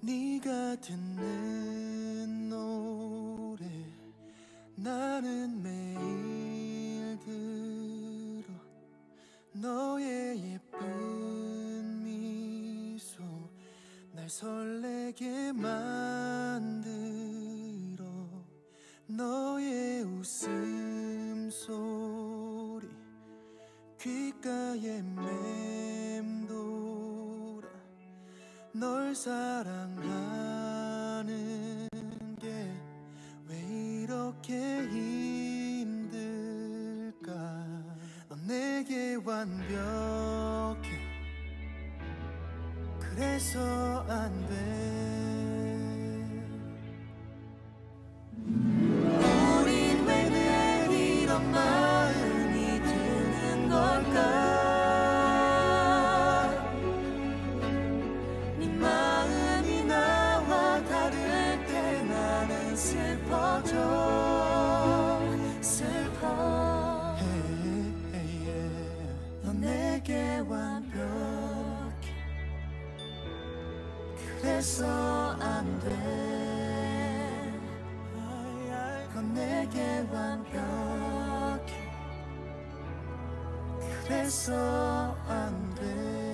네가 듣는 노래 나는 매일 들어 너의 예쁜 미소 날 설레게 만들어 너의 웃음소리 귓가에 맴 널 사랑하는 게 왜 이렇게 힘들까? 넌 내게 완벽해. 그래서 안돼 슬퍼져. 슬퍼. 완벽해. 그래서 안돼. 넌 내게 완벽해. 그래서 안돼